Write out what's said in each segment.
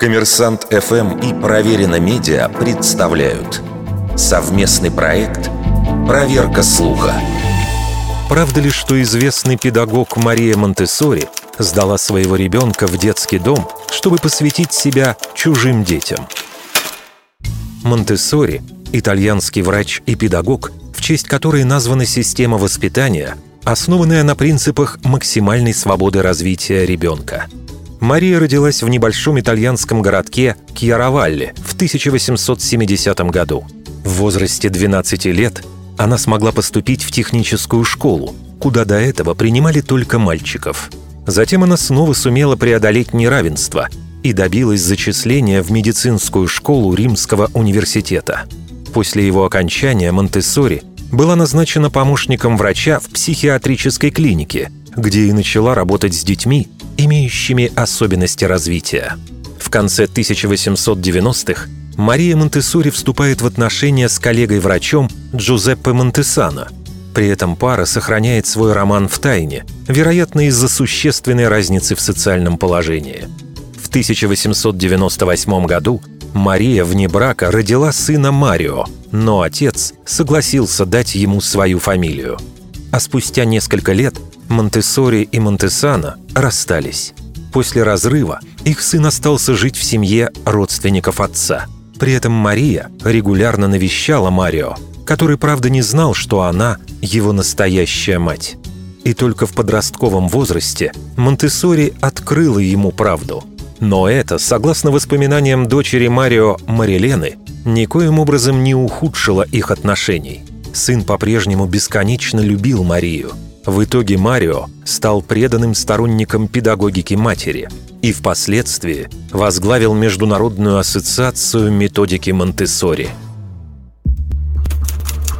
Коммерсант ФМ и Проверено Медиа представляют совместный проект «Проверка слуха». Правда ли, что известный педагог Мария Монтессори сдала своего ребенка в детский дом, чтобы посвятить себя чужим детям? Монтессори – итальянский врач и педагог, в честь которой названа система воспитания, основанная на принципах максимальной свободы развития ребенка – Мария родилась в небольшом итальянском городке Кьяровалли в 1870 году. В возрасте 12 лет она смогла поступить в техническую школу, куда до этого принимали только мальчиков. Затем она снова сумела преодолеть неравенство и добилась зачисления в медицинскую школу Римского университета. После его окончания Монтессори была назначена помощником врача в психиатрической клинике, где и начала работать с детьми, имеющими особенности развития. В конце 1890-х Мария Монтессори вступает в отношения с коллегой-врачом Джузеппе Монтесано. При этом пара сохраняет свой роман в тайне, вероятно, из-за существенной разницы в социальном положении. В 1898 году Мария вне брака родила сына Марио, но отец согласился дать ему свою фамилию. А спустя несколько лет Монтессори и Монтесано расстались. После разрыва их сын остался жить в семье родственников отца. При этом Мария регулярно навещала Марио, который, правда, не знал, что она его настоящая мать. И только в подростковом возрасте Монтессори открыла ему правду. Но это, согласно воспоминаниям дочери Марио Марилены, никоим образом не ухудшило их отношений. Сын по-прежнему бесконечно любил Марию – в итоге Марио стал преданным сторонником педагогики матери и впоследствии возглавил Международную ассоциацию методики Монтессори.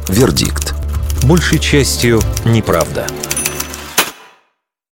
Вердикт. Большей частью неправда.